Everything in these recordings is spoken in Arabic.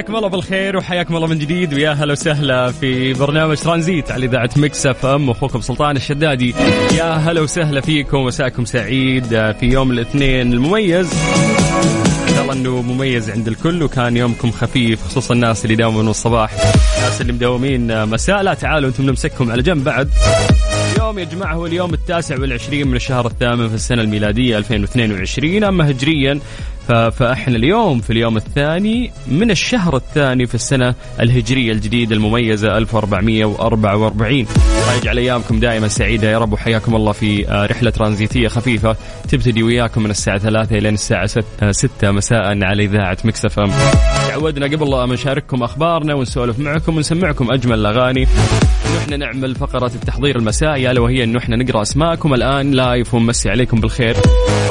مساكم الله بالخير وحياكم الله من جديد. ويا هلا وسهلا في برنامج ترانزيت على إذاعة Mix FM. أخوكم سلطان الشدادي. يا هلا وسهلا فيكم. مساكم سعيد في يوم الاثنين المميز. إن شاء الله إنه مميز عند الكل وكان يومكم خفيف خصوصا الناس اللي يداومون الصباح. الناس اللي مداومين مساء. لا تعالوا أنتم نمسككم على جنب بعد. اليوم يا جماعة هو اليوم التاسع والعشرين من الشهر الثامن في السنة الميلادية 2022 أما هجريا ف- فإحنا اليوم في اليوم الثاني من الشهر الثاني في السنة الهجرية الجديدة المميزة 1444 الله يجعل أيامكم دائما سعيدة يا رب وحياكم الله في آه، رحلة ترانزيتية خفيفة تبتدي وياكم من الساعة 3 إلى الساعة 6 مساء على إذاعة Mix FM. تعودنا قبل ما نشارككم أخبارنا ونسولف معكم ونسمعكم أجمل الأغاني. انه إحنا نعمل فقرة التحضير المسائي ألا وهي انه إحنا نقرأ أسماءكم. الآن live ونمسي عليكم بالخير.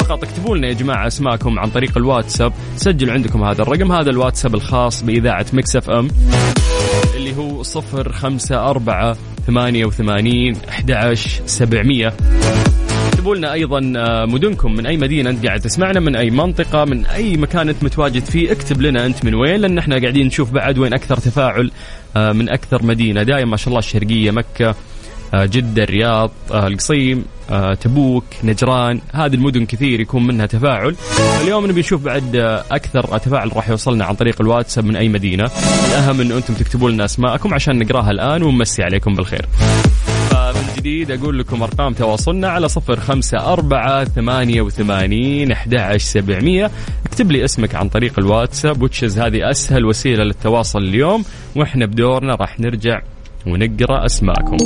فقط اكتبوا لنا يا جماعة أسماءكم عن طريق الواتساب، سجلوا عندكم هذا الرقم هذا الواتساب الخاص بإذاعة Mix FM اللي هو 054 88 11 700 اكتبوا لنا أيضا آه، مدنكم من أي مدينة أنت قاعد تسمعنا من أي منطقة من أي مكان أنت متواجد فيه. اكتب لنا أنت من وين لأن إحنا قاعدين نشوف بعد وين أكثر تفاعل آه، من أكثر مدينة. دايم ما شاء الله الشرقية مكة آه، جدة الرياض القصيم. تبوك نجران هذه المدن كثير يكون منها تفاعل. اليوم نبي نشوف بعد آه، أكثر تفاعل راح يوصلنا عن طريق الواتساب من أي مدينة. الاهم انه أنتم تكتبوا لنا أسماءكم عشان نقراها الآن ونمسي عليكم بالخير. فمن جديد أقول لكم أرقام تواصلنا على صفر خمسة أربعة ثمانية وثمانين أحد سبعمية. اكتب لي اسمك عن طريق الواتساب وتشز هذه أسهل وسيلة للتواصل اليوم. وإحنا بدورنا راح نرجع ونقرأ أسماءكم.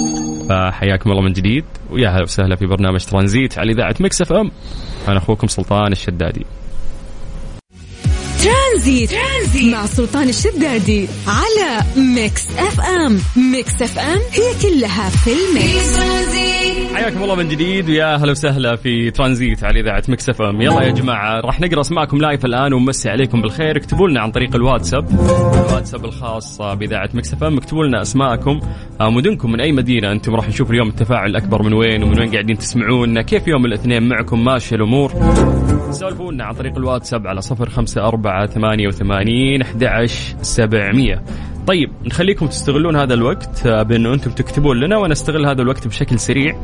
فحياكم الله من جديد. ويا هلا وسهلا في برنامج ترانزيت على إذاعة Mix FM. أنا أخوكم سلطان الشدادي. ترانزيت, ترانزيت. مع سلطان الشدادي على Mix FM. Mix FM هي كلها في ال Mix. حياكم الله من جديد ويا هلا وسهلا في ترانزيت على إذاعة Mix FM. يلا يا جماعة راح نقرأ أسماءكم live الآن ونمسي عليكم بالخير. اكتبوا لنا عن طريق الواتساب. الواتساب الخاص بإذاعة Mix FM. اكتبوا لنا أسماءكم. آه، مدنكم من أي مدينة أنتم راح نشوف اليوم التفاعل الأكبر من وين ومن وين قاعدين تسمعونا. كيف يوم الاثنين معكم؟ ماشيه الأمور. سولفوا لنا عن طريق الواتساب على صفر خمسة أربعة ثمانية وثمانين أحد سبعمية. طيب نخليكم تستغلون هذا الوقت آه، بأنه أنتم تكتبون لنا وأنا أستغل هذا الوقت بشكل سريع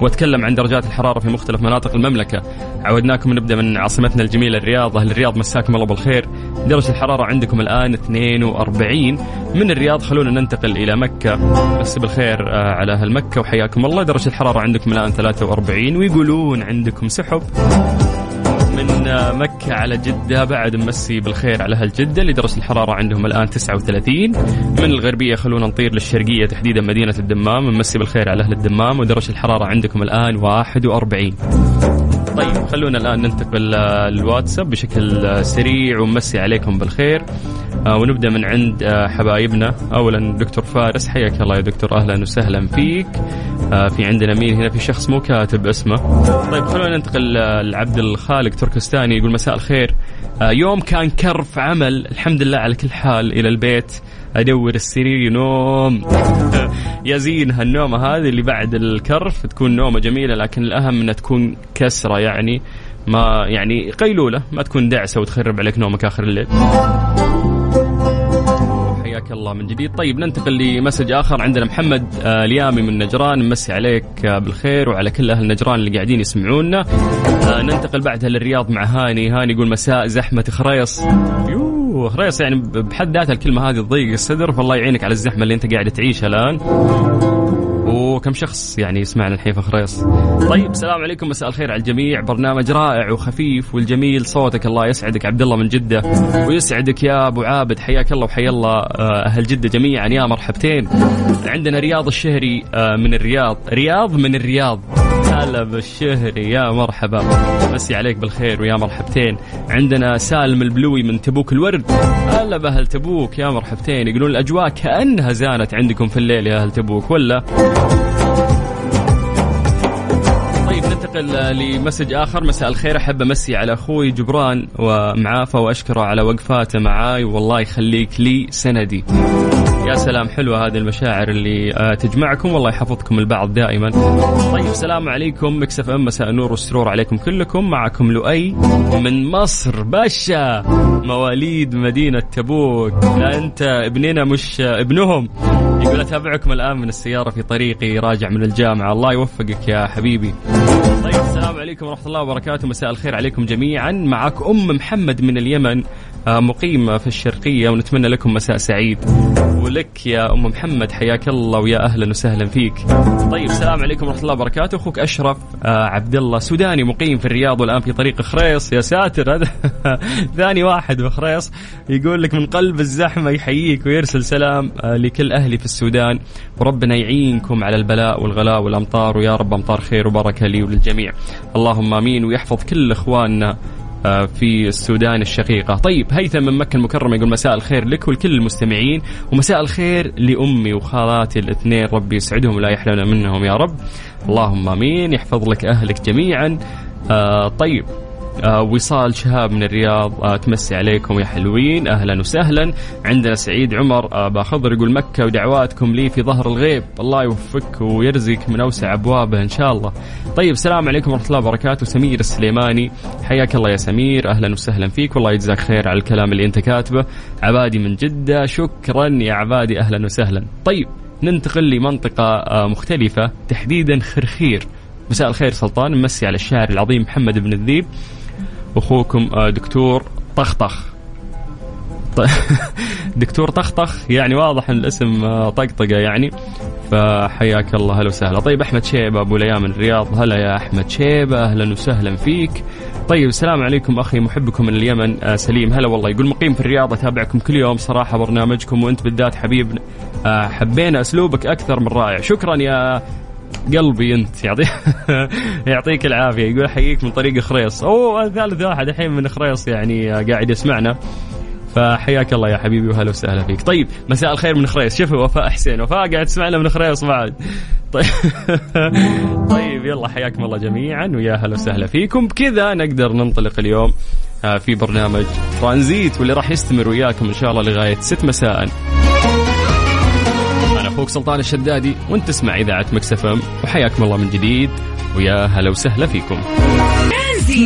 وأتكلم عن درجات الحرارة في مختلف مناطق المملكة. عودناكم نبدأ من عاصمتنا الجميلة الرياض. أهل الرياض مساكم الله بالخير. درجة الحرارة عندكم الآن 42 من الرياض؟ خلونا ننتقل إلى مكة. بس بالخير آه، على أهل مكة وحياكم الله. درجة الحرارة عندكم الآن 43 ويقولون عندكم سحب. من مكة على جدة بعد ممسي بالخير على أهل جدة اللي درجة الحرارة عندهم الآن 39 من الغربية خلونا نطير للشرقية تحديدا مدينة الدمام. ممسي بالخير على أهل الدمام ودرجة الحرارة عندكم الآن 41 طيب خلونا الآن ننتقل للواتساب بشكل سريع ومسي عليكم بالخير. آه، ونبدأ من عند آه، حبايبنا. أولا دكتور فارس حياك الله يا دكتور. أهلا وسهلا فيك. آه، في عندنا مين هنا في شخص مو كاتب اسمه. طيب خلونا ننتقل لعبد الخالق تركستاني يقول مساء الخير. يوم كان كرف عمل الحمد لله على كل حال إلى البيت. أدور السرير نوم. يا زين هالنومة هذه اللي بعد الكرف تكون نومة جميلة لكن الأهم إنها تكون كسرة يعني ما يعني قيلولة ما تكون دعسة وتخرب عليك نومك آخر الليل. حياك الله من جديد. طيب ننتقل لمسج آخر عندنا. محمد آه، اليامي من نجران. نمسي عليك آه، بالخير وعلى كل أهل نجران اللي قاعدين يسمعونا. آه، ننتقل بعدها للرياض مع هاني. هاني يقول مساء زحمة خريص. يوه خريص يعني بحد ذاتها الكلمة هذه تضيق الصدر فالله يعينك على الزحمة اللي أنت قاعد تعيشها الآن. كم شخص يعني يسمعنا الحين في خريص طيب السلام عليكم. مساء الخير على الجميع. برنامج رائع وخفيف والجميل. صوتك الله يسعدك عبد الله من جدة. ويسعدك يا أبو عابد. حياك الله وحيا الله آه، أهل جدة جميعا. يا مرحبتين. عندنا رياض الشهري آه، من الرياض. رياض من الرياض. هلا بالشهري. يا مرحبا. مسي عليك بالخير ويا مرحبتين. عندنا سالم البلوي من تبوك الورد. هلا بأهل تبوك يا مرحبتين. يقولون الأجواء كأنها زانت عندكم في الليل يا أهل تبوك ولا؟ طيب ننتقل ل message آخر. مساء الخير. أحب أمسي على أخوي جبران ومعافى وأشكره على وقفاته معاي. والله يخليك لي سندي. يا سلام حلوة هذه المشاعر اللي آه، تجمعكم. والله يحفظكم لبعض دائما. طيب السلام عليكم. Mix FM مساء النور والسرور عليكم كلكم. معكم لؤي من مصر. بس مواليد مدينة تبوك. لا أنت ابننا مش ابنهم. يقول أتابعكم الآن من السيارة في طريقي راجع من الجامعة. الله يوفقك يا حبيبي. طيب السلام عليكم ورحمة الله وبركاته. مساء الخير عليكم جميعا. معك أم محمد من اليمن. آه، مقيم في الشرقية ونتمنى لكم مساء سعيد. ولك يا أم محمد حياك الله ويا أهلا وسهلا فيك. طيب السلام عليكم ورحمة الله وبركاته. أخوك أشرف آه، عبد الله سوداني مقيم في الرياض والآن في طريق خريص. يا ساتر هذا ثاني واحد في خريص يقول لك من قلب الزحمة يحييك ويرسل سلام آه، لكل أهلي في السودان. وربنا يعينكم على البلاء والغلاء والأمطار. ويا رب أمطار خير وبركة لي وللجميع. اللهم آمين ويحفظ كل إخواننا. آه، في السودان الشقيقة. طيب هيثم من مكة المكرمة يقول مساء الخير لك ولكل المستمعين ومساء الخير لأمي وخالاتي الاثنين. ربي يسعدهم ولا يحرمنا منهم يا رب. اللهم آمين يحفظ لك أهلك جميعا. آه طيب. آه وصال شهاب من الرياض آه تمسي عليكم يا حلوين. أهلا وسهلا. عندنا سعيد عمر آه باخضر يقول مكة ودعواتكم لي في ظهر الغيب. الله يوفقك ويرزقك من أوسع أبوابه إن شاء الله. طيب السلام عليكم ورحمة الله وبركاته. سمير السليماني حياك الله يا سمير. أهلا وسهلا فيك. والله يجزاك خير على الكلام اللي أنت كاتبه. عبادي من جدة شكرا يا عبادي. أهلا وسهلا. طيب ننتقل لمنطقة مختلفة تحديدا خرخير. مساء الخير سلطان. نمسي على الشاعر العظيم محمد بن الذيب. أخوكم آه، دكتور طخطخ. دكتور طخطخ يعني واضح إن الاسم آه، طقطقة يعني. فحياك الله هلا وسهلا. طيب أحمد شيبة أبو ليام من الرياض. هلا يا أحمد شيبة أهلا وسهلا فيك. طيب السلام عليكم أخي محبكم من اليمن آه سليم. هلا والله يقول مقيم في الرياض أتابعكم كل يوم صراحة برنامجكم وأنت بالذات حبيب حبينا أسلوبك أكثر من رائع. شكرا يا قلبي انت يعطي يعطيك العافية. يقول احييك من طريق خريص. أوه ثالث واحد الحين من خريص يعني آه، قاعد يسمعنا. فحياك الله يا حبيبي وهلا وسهلا فيك. طيب مساء الخير من خريص. شوفوا وفاء حسين. وفاء قاعد تسمعنا من خريص بعد. طيب. طيب يلا حياكم الله جميعا ويا هلا وسهلا فيكم. بكذا نقدر ننطلق اليوم آه، في برنامج ترانزيت واللي راح يستمر وياكم إن شاء الله لغاية 6 مساء. أخوك سلطان الشدادي وأنت تسمع إذاعة Mix FM. وحياكم الله من جديد ويا هلا وسهلا فيكم.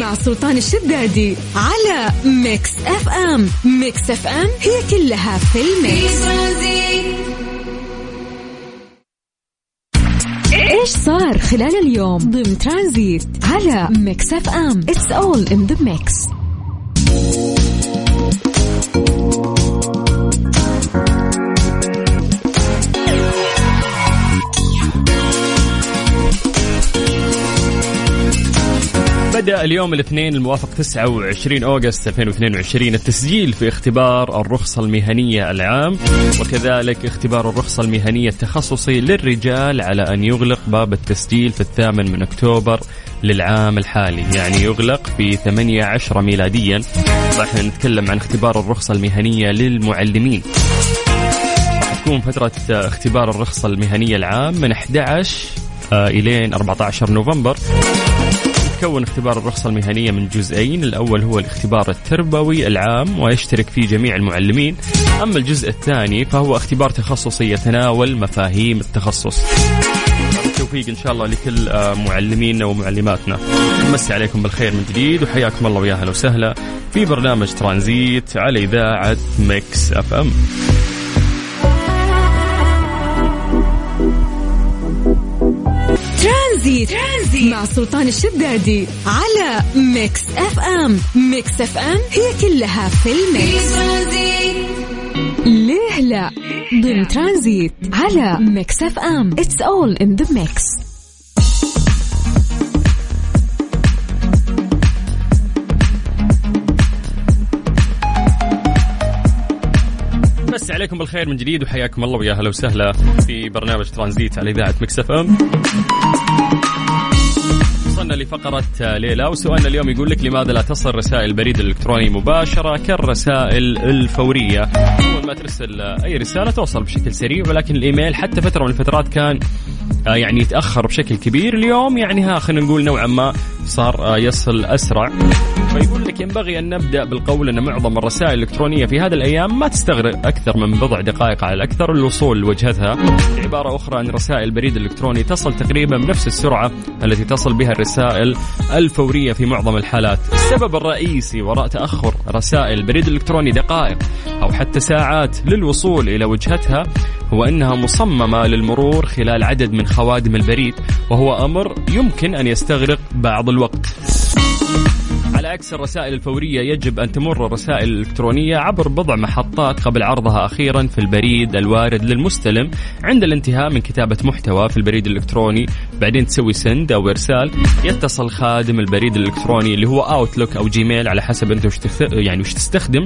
مع سلطان الشدادي على Mix FM. Mix FM هي كلها في ال Mix. إيش صار خلال اليوم؟ ضمن ترانزيت على Mix FM. It's all in the mix بدأ اليوم الاثنين الموافق 29 أوغست 2022 التسجيل في اختبار الرخصة المهنية العام وكذلك اختبار الرخصة المهنية التخصصي للرجال على أن يغلق باب التسجيل في الثامن من أكتوبر للعام الحالي. يعني يغلق في 18 ميلاديا. راح نتكلم عن اختبار الرخصة المهنية للمعلمين. تكون فترة اختبار الرخصة المهنية العام من 11 آه، إلين 14 نوفمبر. يتكون اختبار الرخصة المهنية من جزئين. الأول هو الاختبار التربوي العام ويشترك فيه جميع المعلمين. أما الجزء الثاني فهو اختبار تخصصي يتناول مفاهيم التخصص. التوفيق إن شاء الله لكل آه، معلمينا ومعلماتنا. نمسي عليكم بالخير من جديد وحياكم الله ويا أهلا وسهلا في برنامج ترانزيت على إذاعة Mix FM. ترانزيت. ترانزيت مع سلطان الشدادي على Mix FM. Mix FM هي كلها في ال Mix. ليه لا؟ ضمن ترانزيت على Mix FM. It's all in the mix نمسي عليكم بالخير من جديد وحياكم الله ويا هلا وسهلا في برنامج ترانزيت على إذاعة Mix FM. وصلنا لفقرة ليه لا وسؤالنا اليوم يقول لك لماذا لا تصل رسائل البريد الإلكتروني مباشرة كالرسائل الفورية؟ أول ما ترسل أي رسالة توصل بشكل سريع ولكن الإيميل حتى فترة من الفترات كان يعني يتأخر بشكل كبير. اليوم يعني ها خلينا نقول نوعا ما صار آه، يصل أسرع. فيقول لك ينبغي أن نبدأ بالقول أن معظم الرسائل الإلكترونية في هذه الأيام ما تستغرق أكثر من بضع دقائق على الأكثر. الوصول لوجهتها بعبارة أخرى أن رسائل البريد الإلكتروني تصل تقريبا بنفس السرعة التي تصل بها الرسائل الفورية في معظم الحالات. السبب الرئيسي وراء تأخر رسائل البريد الإلكتروني دقائق أو حتى ساعات للوصول إلى وجهتها هو أنها مصممة للمرور خلال عدد من خوادم البريد وهو أمر يمكن أن يستغرق بعض الوقت. على عكس الرسائل الفورية يجب أن تمر الرسائل الإلكترونية عبر بضع محطات قبل عرضها أخيرا في البريد الوارد للمستلم عند الانتهاء من كتابة محتوى في البريد الإلكتروني. بعدين تسوي send أو إرسال. يتصل خادم البريد الإلكتروني اللي هو Outlook أو Gmail على حسب أنت وش يعني وش تستخدم.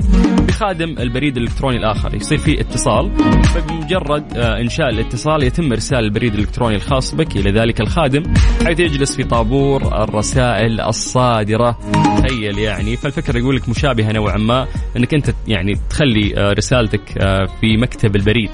بخادم البريد الإلكتروني الآخر. يصير في اتصال. فبمجرد آه، إنشاء الاتصال يتم إرسال البريد الإلكتروني الخاص بك. إلى ذلك الخادم حيث يجلس في طابور الرسائل الصادرة. تخيل يعني. فالفكرة يقول لك مشابهة نوعا ما إنك أنت يعني تخلي آه، رسالتك آه، في مكتب البريد.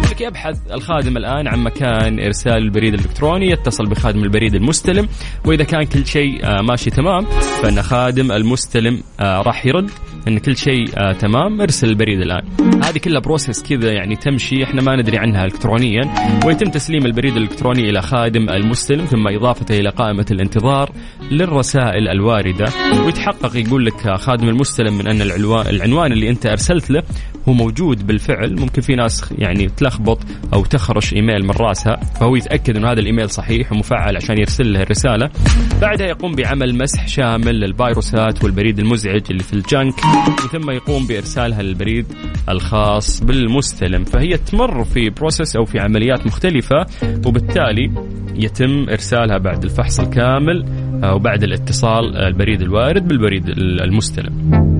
فيقول لك يبحث الخادم الآن عن مكان إرسال البريد الإلكتروني يتصل بخادم البريد المستلم وإذا كان كل شيء آه، ماشي تمام فإن خادم المستلم راح يرد إن كل شيء تمام ارسل البريد الآن. هذه كلها process كذا يعني تمشي إحنا ما ندري عنها الكترونيا. ويتم تسليم البريد الإلكتروني إلى خادم المستلم ثم إضافته إلى قائمة الانتظار للرسائل الواردة. ويتحقق يقول لك خادم المستلم من أن العنوان اللي أنت أرسلت له هو موجود بالفعل. ممكن في ناس يعني تلخبط أو تخرش إيميل من رأسها فهو يتأكد إنه هذا الإيميل صحيح ومفعل عشان يرسل له الرساله بعدها يقوم بعمل مسح شامل للفيروسات والبريد المزعج اللي في ال junk ثم يقوم بإرسالها للبريد الخاص بالمستلم. فهي تمر في process أو في عمليات مختلفة وبالتالي يتم إرسالها بعد الفحص الكامل وبعد الاتصال البريد الوارد بالبريد المستلم.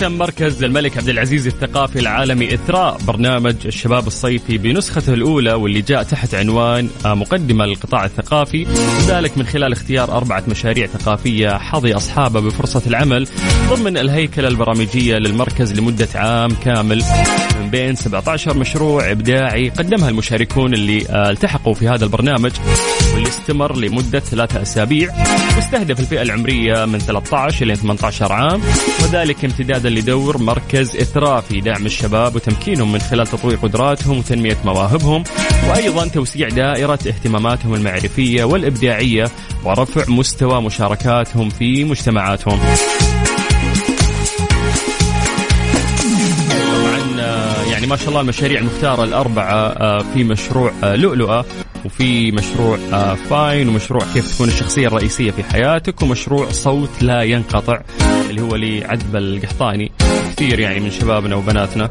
اختتم مركز الملك عبد العزيز الثقافي العالمي إثراء برنامج الشباب الصيفي بنسخته الأولى واللي جاء تحت عنوان آه، مقدمة للقطاع الثقافي وذلك من خلال اختيار أربعة مشاريع ثقافية حظي أصحابها بفرصة العمل ضمن الهيكلة البرامجية للمركز لمدة عام كامل. من بين 17 مشروع إبداعي قدمها المشاركون اللي آه، التحقوا في هذا البرنامج. واللي استمر لمدة ثلاثة أسابيع واستهدف الفئة العمرية من 13 إلى 18 عام وذلك امتدادا لدور مركز إثراء في دعم الشباب وتمكينهم من خلال تطوير قدراتهم وتنمية مواهبهم وأيضا توسيع دائرة اهتماماتهم المعرفية والإبداعية ورفع مستوى مشاركاتهم في مجتمعاتهم. يعني ما شاء الله المشاريع المختارة الأربعة آه، في مشروع آه، لؤلؤة. وفي مشروع آه، فاين ومشروع كيف تكون الشخصية الرئيسية في حياتك ومشروع صوت لا ينقطع اللي هو لعذب القحطاني. كثير يعني من شبابنا وبناتنا.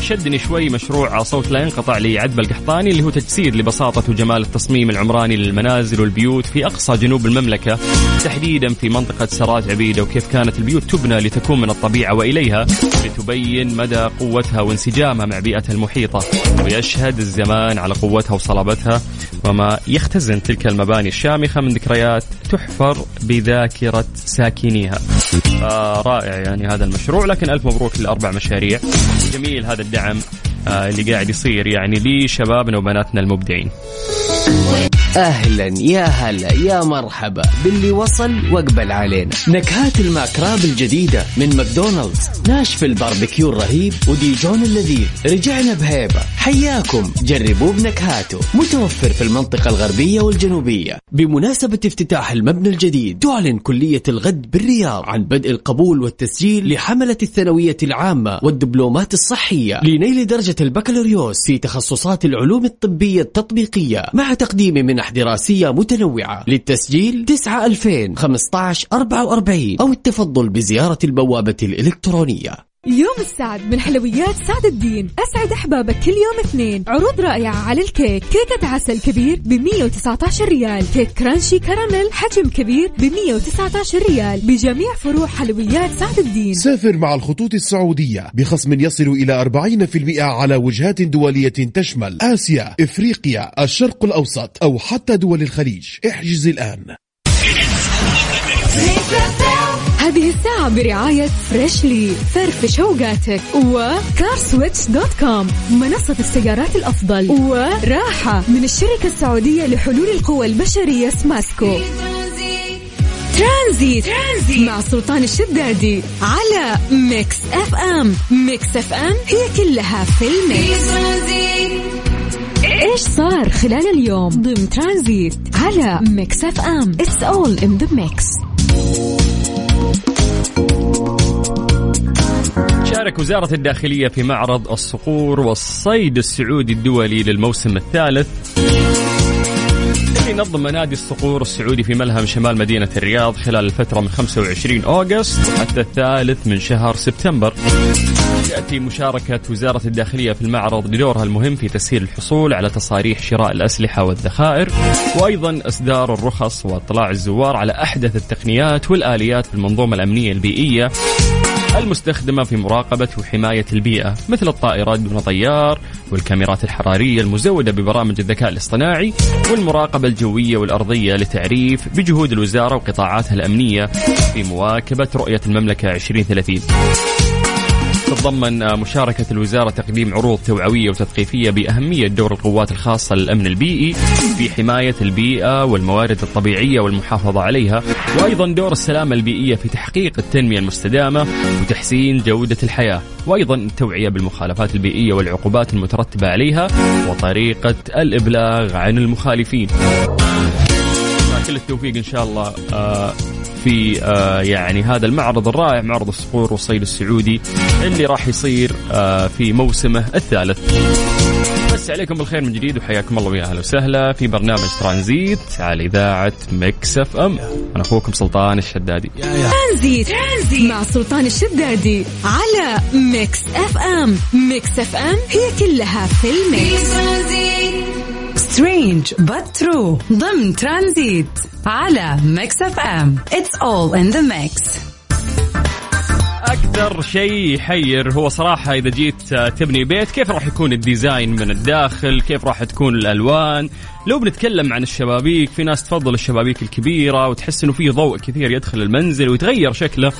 شدني شوي مشروع صوت لا ينقطع لعذب القحطاني اللي هو تجسيد لبساطة وجمال التصميم العمراني للمنازل والبيوت في أقصى جنوب المملكة تحديدا في منطقة سرات عبيدة وكيف كانت البيوت تبنى لتكون من الطبيعة وإليها لتبين مدى قوتها وانسجامها مع بيئتها المحيطة ويشهد الزمان على قوتها وصلابتها وما يختزن تلك المباني الشامخة من ذكريات تحفر بذاكرة ساكنيها. آه رائع يعني هذا المشروع لكن ألف مبروك للأربع مشاريع. جميل هذا الدعم آه، اللي قاعد يصير يعني لشبابنا وبناتنا المبدعين. أهلا يا هلا يا مرحبا. باللي وصل واقبل علينا. نكهات ال McWrap الجديدة من ماكدونالدز. ناشف الباربيكيو الرهيب وديجون اللذيذ. رجعنا بهيبة. حياكم. جربوه بنكهاته. متوفر في المنطقة الغربية والجنوبية. بمناسبة افتتاح المبنى الجديد تعلن كلية الغد بالرياض عن بدء القبول والتسجيل لحملة الثانوية العامة والدبلومات الصحية لنيل درجة البكالوريوس في تخصصات العلوم الطبية التطبيقية مع تقديم منح دراسيه متنوعة للتسجيل 9 2000 15 44 أو التفضل بزيارة البوابة الإلكترونية. يوم السعد من حلويات سعد الدين. أسعد أحبابك كل يوم اثنين. عروض رائعة على الكيك. كيكة عسل كبير ب 119 ريال. كيك crunchy caramel حجم كبير ب 119 ريال. بجميع فروع حلويات سعد الدين. سافر مع الخطوط السعودية. بخصم يصل إلى 40% على وجهات دولية تشمل آسيا، إفريقيا، الشرق الأوسط أو حتى دول الخليج. احجز الآن. هذه الساعة برعاية Freshly فرفش اوقاتك و CarSwitch dot com منصة السيارات الأفضل وراحة من الشركة السعودية لحلول القوى البشرية سماسكو ترانزيت. ترانزيت مع سلطان الشدادي على Mix FM Mix FM هي كلها في ال mix. إيش صار خلال اليوم؟ ضمن ترانزيت على Mix FM it's all in the mix شارك وزارة الداخلية في معرض الصقور والصيد السعودي الدولي للموسم الثالث. اللي نظم نادي الصقور السعودي في ملهم شمال مدينة الرياض خلال الفترة من 25 أوغست حتى الثالث من شهر سبتمبر. تأتي مشاركة وزارة الداخلية في المعرض بدورها المهم في تسهيل الحصول على تصاريح شراء الأسلحة والذخائر وأيضا إصدار الرخص وإطلاع الزوار على أحدث التقنيات والآليات في المنظومة الأمنية البيئية. المستخدمة في مراقبة وحماية البيئة مثل الطائرات دون طيار والكاميرات الحرارية المزودة ببرامج الذكاء الاصطناعي والمراقبة الجوية والأرضية لتعريف بجهود الوزارة وقطاعاتها الأمنية في مواكبة رؤية المملكة 2030 تتضمن مشاركة الوزارة تقديم عروض توعوية وتثقيفية بأهمية دور القوات الخاصة للأمن البيئي في حماية البيئة والموارد الطبيعية والمحافظة عليها وأيضا دور السلامة البيئية في تحقيق التنمية المستدامة وتحسين جودة الحياة وأيضا التوعية بالمخالفات البيئية والعقوبات المترتبة عليها وطريقة الإبلاغ عن المخالفين. كل التوفيق إن شاء الله آه في آه يعني هذا المعرض الرائع معرض الصقور والصيد السعودي اللي راح يصير آه في موسمه الثالث. مسي عليكم بالخير من جديد وحياكم الله ويا أهلا وسهلا في برنامج ترانزيت على إذاعة Mix FM. أنا أخوكم سلطان الشدادي. ترانزيت. ترانزيت. مع سلطان الشدادي على Mix FM. Mix FM هي كلها في ال mix. Strange but true ضمن ترانزيت على Mix FM it's all in the mix أكثر شيء يحير هو صراحة إذا جيت تبني بيت كيف راح يكون ال design من الداخل؟ كيف راح تكون الألوان؟ لو بنتكلم عن الشبابيك في ناس تفضل الشبابيك الكبيرة وتحس إنه في ضوء كثير يدخل المنزل ويتغير شكله.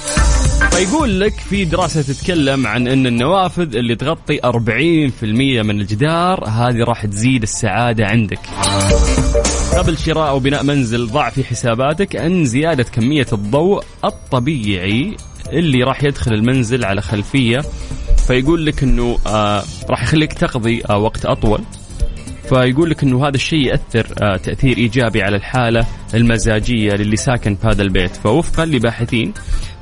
فيقول لك في دراسة تتكلم عن إن النوافذ اللي تغطي 40% من الجدار هذه راح تزيد السعادة عندك. قبل شراء أو بناء منزل ضع في حساباتك أن زيادة كمية الضوء الطبيعي اللي راح يدخل المنزل على خلفية. فيقول لك أنه آه راح يخليك تقضي آه وقت أطول. فيقول لك إنه هذا الشيء يأثر آه تأثير إيجابي على الحالة المزاجية للي ساكن في هذا البيت. فوفقا لباحثين.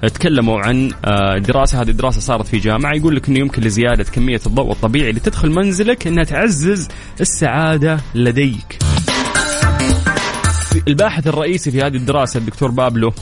تكلموا عن آه دراسة. هذه الدراسه صارت في جامعة. يقول لك إنه يمكن لزيادة كمية الضوء الطبيعي اللي تدخل منزلك إنها تعزز السعادة لديك. الباحث الرئيسي في هذه الدراسة الدكتور بابلو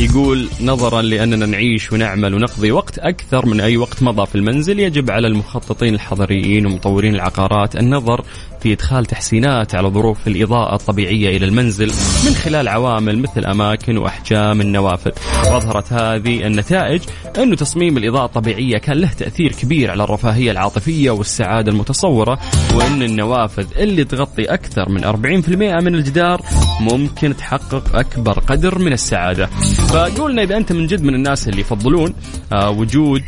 يقول نظرا لأننا نعيش ونعمل ونقضي وقت أكثر من أي وقت مضى في المنزل يجب على المخططين الحضريين ومطورين العقارات النظر في إدخال تحسينات على ظروف الإضاءة الطبيعية إلى المنزل من خلال عوامل مثل أماكن وأحجام النوافذ. وأظهرت هذه النتائج أن تصميم الإضاءة الطبيعية كان له تأثير كبير على الرفاهية العاطفية والسعادة المتصورة وأن النوافذ اللي تغطي أكثر من 40% من الجدار ممكن تحقق أكبر قدر من السعادة. فقولنا إذا أنت من جد من الناس اللي يفضلون آه وجود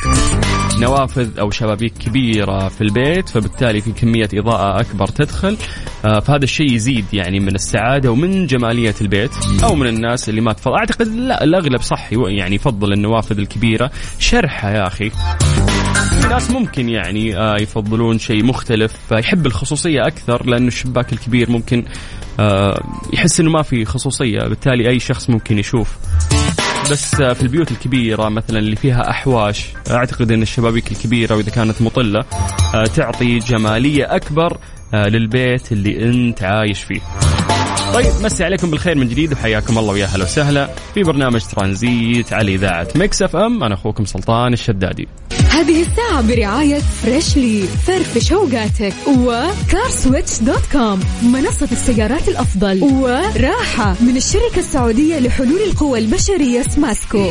نوافذ أو شبابيك كبيرة في البيت فبالتالي في كمية إضاءة أكبر تدخل آه، فهذا الشيء يزيد يعني من السعادة ومن جمالية البيت أو من الناس اللي ما تفضل. أعتقد لا الأغلب صح يعني يفضل النوافذ الكبيرة. شرحها يا أخي. في ناس ممكن يعني آه، يفضلون شيء مختلف يحب الخصوصية أكثر لأنه الشباك الكبير ممكن يحس إنه ما في خصوصية. بالتالي أي شخص ممكن يشوف بس في البيوت الكبيرة مثلا اللي فيها أحواش أعتقد إن الشبابيك الكبيرة وإذا كانت مطلة آه، تعطي جمالية أكبر للبيت اللي أنت عايش فيه. طيب مسي عليكم بالخير من جديد وحياكم الله ويا هلا وسهلا في برنامج ترانزيت على إذاعة Mix FM أنا أخوكم سلطان الشدادي. هذه الساعة برعاية Freshly فرفش اوقاتك و CarSwitch dot com منصة السيارات الأفضل وراحة من الشركة السعودية لحلول القوى البشرية سماسكو